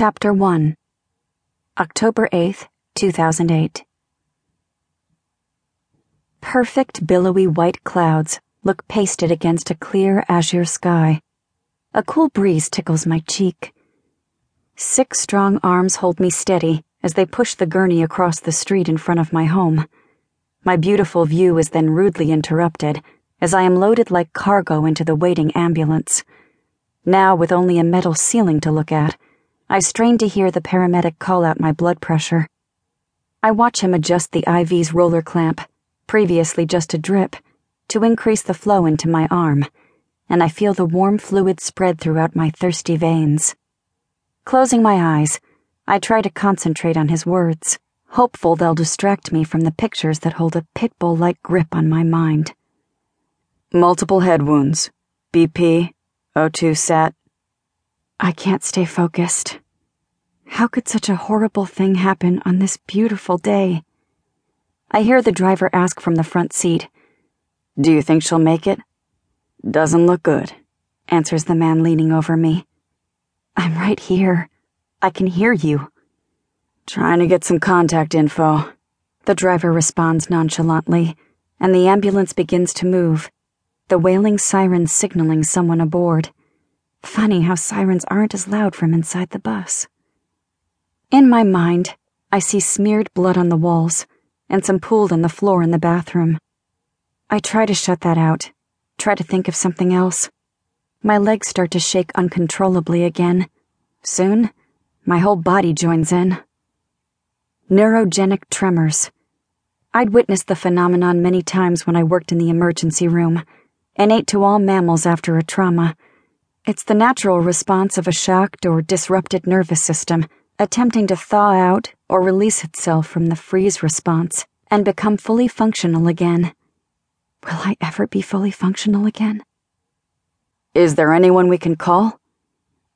Chapter 1 October 8th, 2008. Perfect billowy white clouds look pasted against a clear azure sky. A cool breeze tickles my cheek. Six strong arms hold me steady as they push the gurney across the street in front of my home. My beautiful view is then rudely interrupted as I am loaded like cargo into the waiting ambulance. Now, with only a metal ceiling to look at, I strain to hear the paramedic call out my blood pressure. I watch him adjust the IV's roller clamp, previously just a drip, to increase the flow into my arm, and I feel the warm fluid spread throughout my thirsty veins. Closing my eyes, I try to concentrate on his words, hopeful they'll distract me from the pictures that hold a pit bull like grip on my mind. Multiple head wounds. BP, O2 sat, I can't stay focused. How could such a horrible thing happen on this beautiful day? I hear the driver ask from the front seat, Do you think she'll make it? Doesn't look good, answers the man leaning over me. I'm right here. I can hear you. Trying to get some contact info. The driver responds nonchalantly, and the ambulance begins to move, the wailing siren signaling someone aboard. Funny how sirens aren't as loud from inside the bus. In my mind, I see smeared blood on the walls and some pooled on the floor in the bathroom. I try to shut that out, try to think of something else. My legs start to shake uncontrollably again. Soon, my whole body joins in. Neurogenic tremors. I'd witnessed the phenomenon many times when I worked in the emergency room, innate to all mammals after a trauma. It's the natural response of a shocked or disrupted nervous system attempting to thaw out or release itself from the freeze response and become fully functional again. Will I ever be fully functional again? Is there anyone we can call?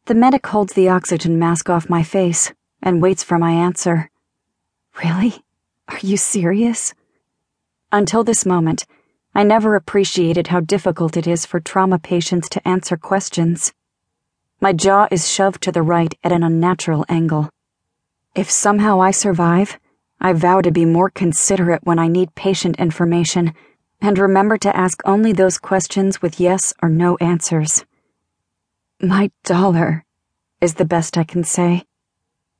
The medic holds the oxygen mask off my face and waits for my answer. Really? Are you serious? Until this moment, I never appreciated how difficult it is for trauma patients to answer questions. My jaw is shoved to the right at an unnatural angle. If somehow I survive, I vow to be more considerate when I need patient information and remember to ask only those questions with yes or no answers. My dollar is the best I can say.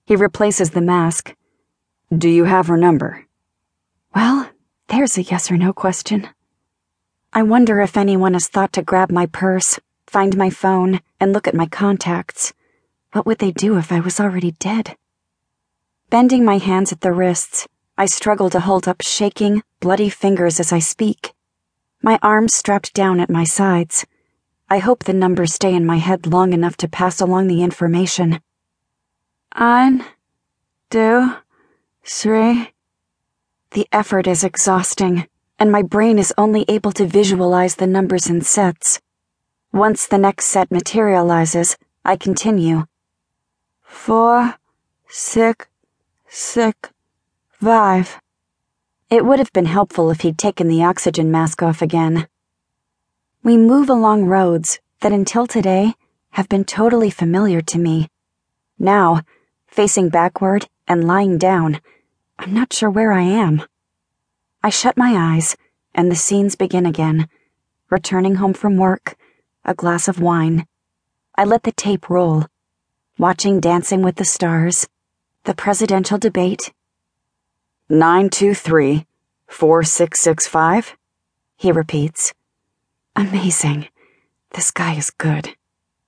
He replaces the mask. Do you have her number? Well, there's a yes or no question. I wonder if anyone has thought to grab my purse, find my phone, and look at my contacts. What would they do if I was already dead? Bending my hands at the wrists, I struggle to hold up shaking, bloody fingers as I speak. My arms strapped down at my sides. I hope the numbers stay in my head long enough to pass along the information. Ein, two, three. The effort is exhausting and my brain is only able to visualize the numbers in sets. Once the next set materializes, I continue. Four, six, six, five. It would have been helpful if he'd taken the oxygen mask off again. We move along roads that until today have been totally familiar to me. Now, facing backward and lying down, I'm not sure where I am. I shut my eyes, and the scenes begin again. Returning home from work, a glass of wine. I let the tape roll, watching Dancing with the Stars, the presidential debate. 923 4665, he repeats. Amazing. This guy is good.